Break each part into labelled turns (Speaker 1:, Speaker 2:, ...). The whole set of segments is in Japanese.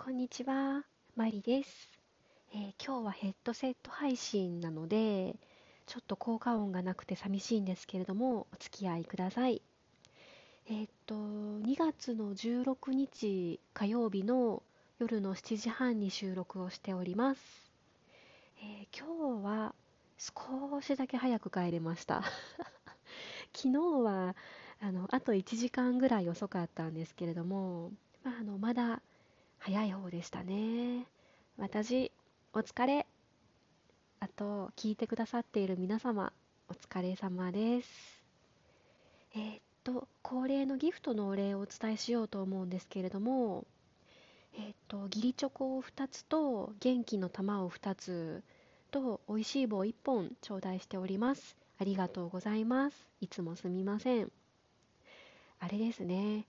Speaker 1: こんにちは、マリです、えー今日はヘッドセット配信なので、ちょっと効果音がなくて寂しいんですけれども、お付き合いください。えーっと、2月の16日火曜日の夜の7時半に収録をしております。えー今日は少しだけ早く帰れました。昨日はあのあと1時間ぐらい遅かったんですけれども、まあ、あのまだ早い方でしたね。私、お疲れ。あと、聞いてくださっている皆様、お疲れ様です。えーっと、恒例のギフトのお礼をお伝えしようと思うんですけれども、えーっと、義理チョコを2つと、元気の玉を2つと、美味しい棒1本頂戴しております。ありがとうございます。いつもすみません。あれですね。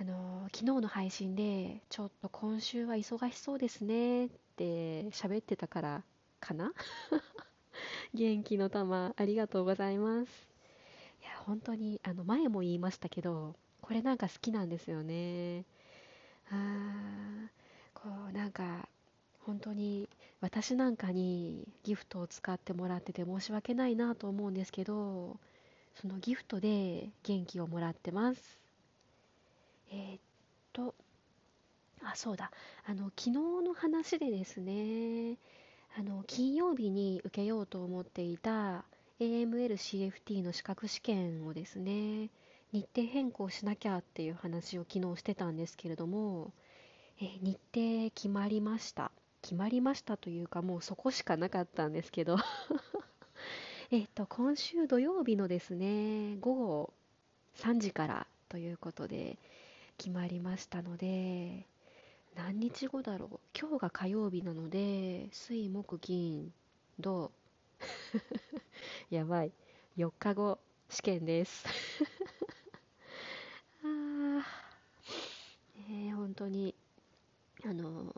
Speaker 1: あの昨日の配信でちょっと今週は忙しそうですねって喋ってたからかな？元気の玉ありがとうございます。いや本当にあの前も言いましたけどこれなんか好きなんですよね。あーこうなんか本当に私なんかにギフトを使ってもらってて申し訳ないなと思うんですけどそのギフトで元気をもらってます。えーっと、あ、そうだ。あの、昨日の話でですね、あの、金曜日に受けようと思っていた AML-CFT の資格試験をですね、日程変更しなきゃっていう話を昨日してたんですけれども、えー日程決まりました。決まりましたというか、もうそこしかなかったんですけど えっと、今週土曜日のですね、午後3時からということで、決まりましたので、何日後だろう。今日が火曜日なので、水、木、金、土。やばい。4日後、試験です。あー、え、本当に、あの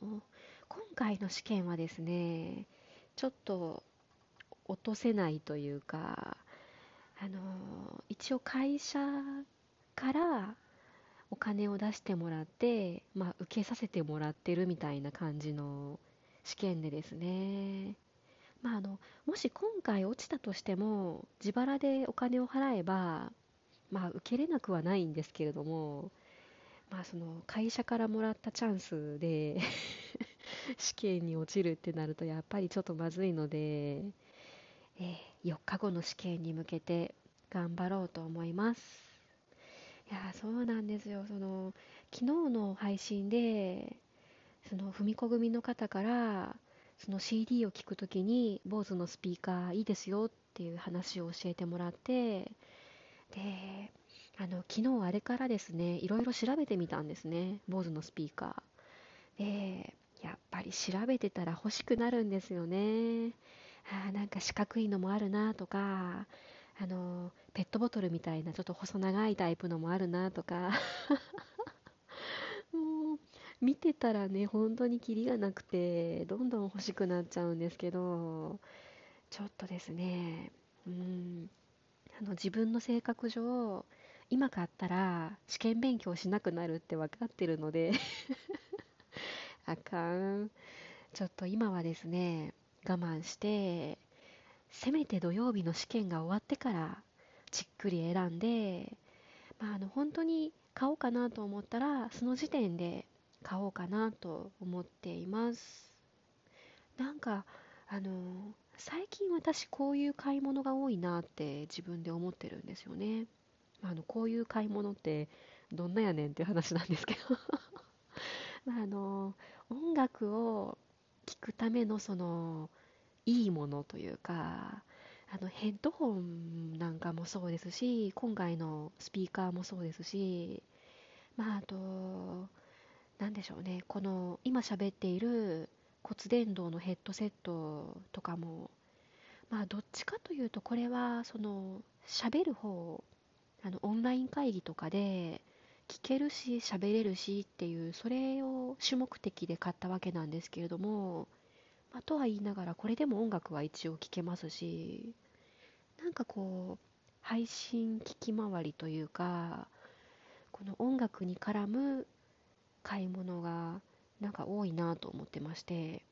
Speaker 1: 今回の試験はですね、ちょっと落とせないというか、あの一応会社からお金を出してもらって、まあ、受けさせてもらってるみたいな感じの試験でですね、まあ、あのもし今回落ちたとしても自腹でお金を払えば、まあ、受けれなくはないんですけれども、まあ、その会社からもらったチャンスで 試験に落ちるってなるとやっぱりちょっとまずいので、えー4日後の試験に向けて頑張ろうと思います。いやそうなんですよ。その昨日の配信でその文子組の方からその CD を聴くときに BOSE のスピーカーいいですよっていう話を教えてもらってであの昨日あれからですねいろいろ調べてみたんですね BOSE のスピーカー。でやっぱり調べてたら欲しくなるんですよね。あなんか四角いのもあるなとかあのペットボトルみたいなちょっと細長いタイプのもあるなとか。もう見てたらね本当にキリがなくてどんどん欲しくなっちゃうんですけどちょっとですねうんあの自分の性格上今買ったら試験勉強しなくなるって分かってるので あかん。ちょっと今はですね我慢してせめて土曜日の試験が終わってからじっくり選んで、まあ、あの本当に買おうかなと思ったらその時点で買おうかなと思っています。なんかあの最近私こういう買い物が多いなって自分で思ってるんですよね。あのこういう買い物ってどんなやねんっていう話なんですけど。まああの音楽を聴くためのそのいいものというかあのヘッドホンなんかもそうですし今回のスピーカーもそうですしまああと何でしょうねこの今喋っている骨伝導のヘッドセットとかもまあどっちかというとこれはその喋る方あのオンライン会議とかで聞けるし喋れるしっていうそれを主目的で買ったわけなんですけれどもまあ、とは言いながらこれでも音楽は一応聴けますしなんかこう配信聞き回りというかこの音楽に絡む買い物がなんか多いなと思ってまして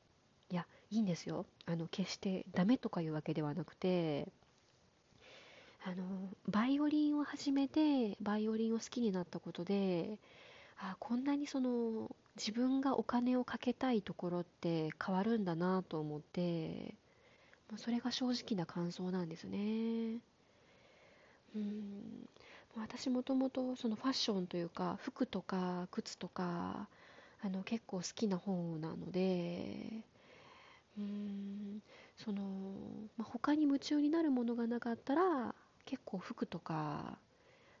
Speaker 1: いやいいんですよ。あの決してダメとかいうわけではなくてあのバイオリンを始めてバイオリンを好きになったことであこんなにその自分がお金をかけたいところって変わるんだなと思ってそれが正直な感想なんですね。うん。私もともとそのファッションというか服とか靴とかあの結構好きな方なのでうん。その、まあ、他に夢中になるものがなかったら結構服とか、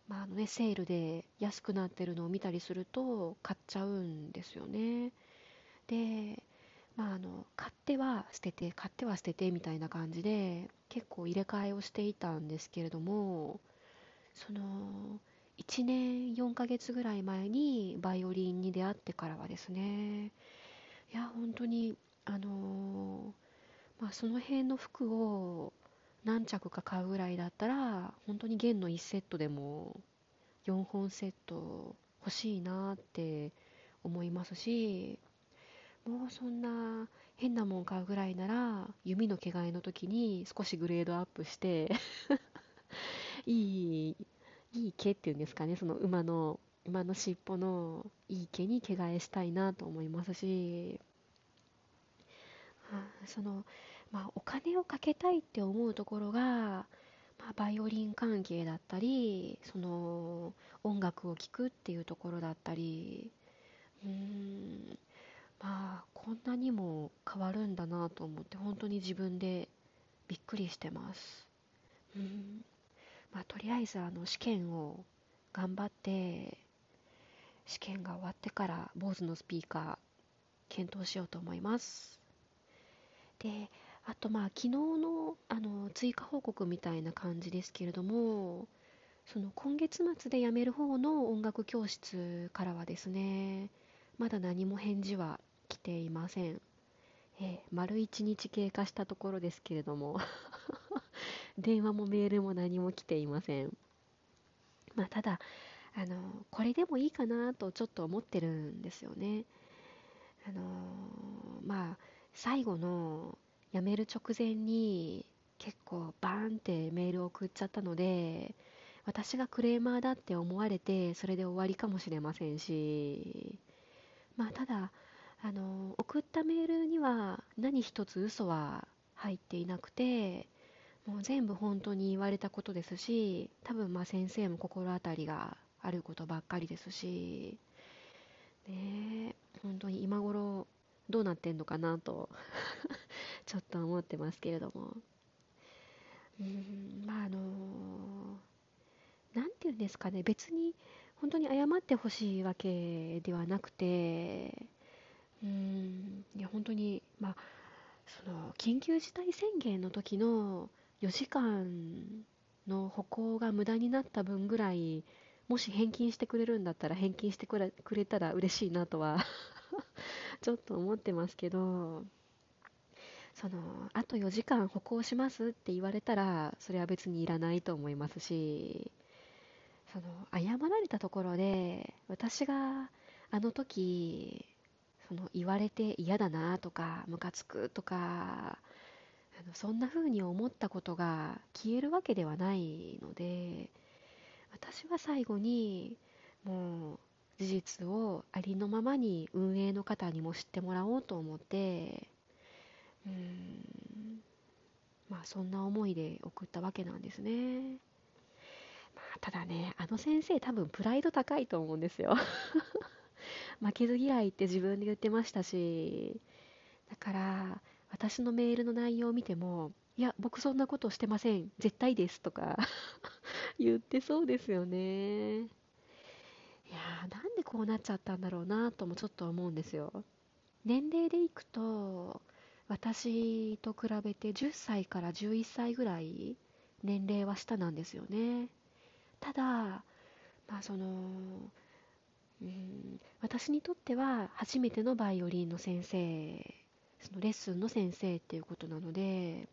Speaker 1: まああのね、セールで安くなってるのを見たりすると買っちゃうんですよね。で、まあ、あの買っては捨てて買っては捨ててみたいな感じで結構入れ替えをしていたんですけれどもその1年4ヶ月ぐらい前にバイオリンに出会ってからはですねいや本当にあのまあ、その辺の服を何着か買うぐらいだったら本当に弦の1セットでも4本セット欲しいなって思いますしもうそんな変なもん買うぐらいなら弓の毛替えの時に少しグレードアップして いいいい毛っていうんですかねその馬の馬の尻尾のいい毛に毛替えしたいなと思いますしその、まあ、お金をかけたいって思うところが、まあ、バイオリン関係だったりその音楽を聴くっていうところだったり。うーん。まあこんなにも変わるんだなと思って本当に自分でびっくりしてます。うん。まあとりあえずあの試験を頑張って試験が終わってから BOSE のスピーカー検討しようと思います。であとまあ昨日のあの追加報告みたいな感じですけれどもその今月末で辞める方の音楽教室からはですねまだ何も返事は来ていません、えー、丸1日経過したところですけれども 電話もメールも何も来ていません。まあただあのこれでもいいかなとちょっと思ってるんですよね。あのまあ最後の辞める直前に結構バーンってメールを送っちゃったので私がクレーマーだって思われてそれで終わりかもしれませんしまあただあの送ったメールには何一つ嘘は入っていなくてもう全部本当に言われたことですし多分まあ先生も心当たりがあることばっかりですしね本当に今頃どうなってんのかなと ちょっと思ってますけれども。うんまああの何て言うんですかね。別に本当に謝ってほしいわけではなくてうんいや本当にまあその緊急事態宣言の時の4時間の歩行が無駄になった分ぐらいもし返金してくれるんだったら返金してくれくれたら嬉しいなとはちょっと思ってますけどそのあと4時間歩行しますって言われたらそれは別にいらないと思いますしその謝られたところで私があの時その言われて嫌だなとかムカつくとかあのそんな風に思ったことが消えるわけではないので私は最後にもう事実をありのままに運営の方にも知ってもらおうと思ってうんまあそんな思いで送ったわけなんですね、まあ、ただねあの先生多分プライド高いと思うんですよ。負けず嫌いって自分で言ってましたしだから私のメールの内容を見てもいや僕そんなことしてません。絶対ですとか 言ってそうですよね。いやーなんでこうなっちゃったんだろうなともちょっと思うんですよ。年齢でいくと私と比べて10歳から11歳ぐらい年齢は下なんですよね。ただまあそのうん私にとっては初めてのバイオリンの先生そのレッスンの先生っていうことなので、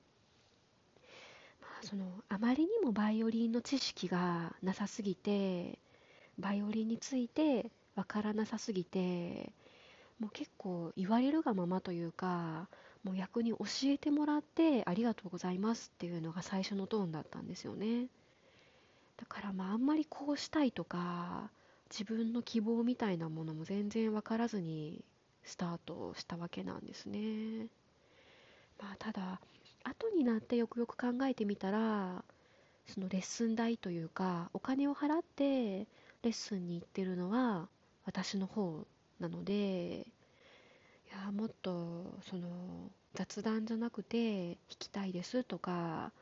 Speaker 1: まあ、そのあまりにもバイオリンの知識がなさすぎてバイオリンについてわからなさすぎてもう結構言われるがままというかもう逆に教えてもらってありがとうございますっていうのが最初のトーンだったんですよね。だからまああんまりこうしたいとか自分の希望みたいなものも全然分からずにスタートしたわけなんですね。まあただ後になってよくよく考えてみたらそのレッスン代というかお金を払ってレッスンに行ってるのは私の方なのでいやもっとその雑談じゃなくて弾きたいですとか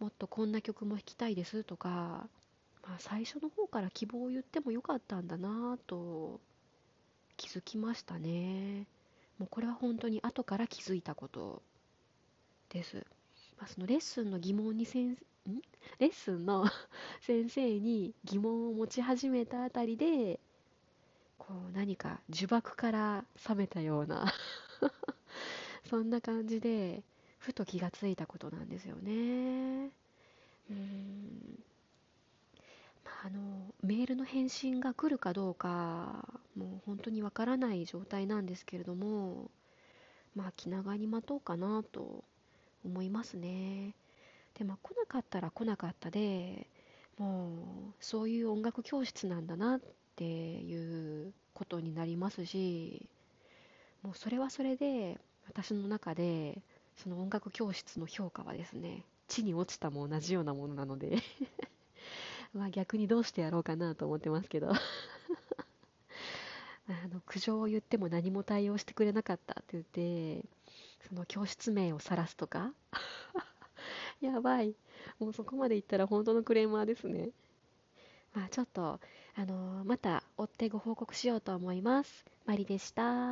Speaker 1: もっとこんな曲も弾きたいですとか、まあ、最初の方から希望を言ってもよかったんだなと気づきましたね。もうこれは本当に後から気づいたことです、まあ、そのレッスンの疑問にせんん？レッスンの 先生に疑問を持ち始めたあたりでこう何か呪縛から覚めたような そんな感じでふと気がついたことなんですよね。うん、あのメールの返信が来るかどうかもう本当にわからない状態なんですけれどもまあ気長に待とうかなと思いますね。でまあ来なかったら来なかったでもうそういう音楽教室なんだなっていうことになりますしもうそれはそれで私の中でその音楽教室の評価はですね地に落ちたも同じようなものなので まあ逆にどうしてやろうかなと思ってますけど あの苦情を言っても何も対応してくれなかったって言ってその教室名を晒すとか やばい。もうそこまでいったら本当のクレーマーですね。まあちょっと、あのー、また追ってご報告しようと思います。マリでした。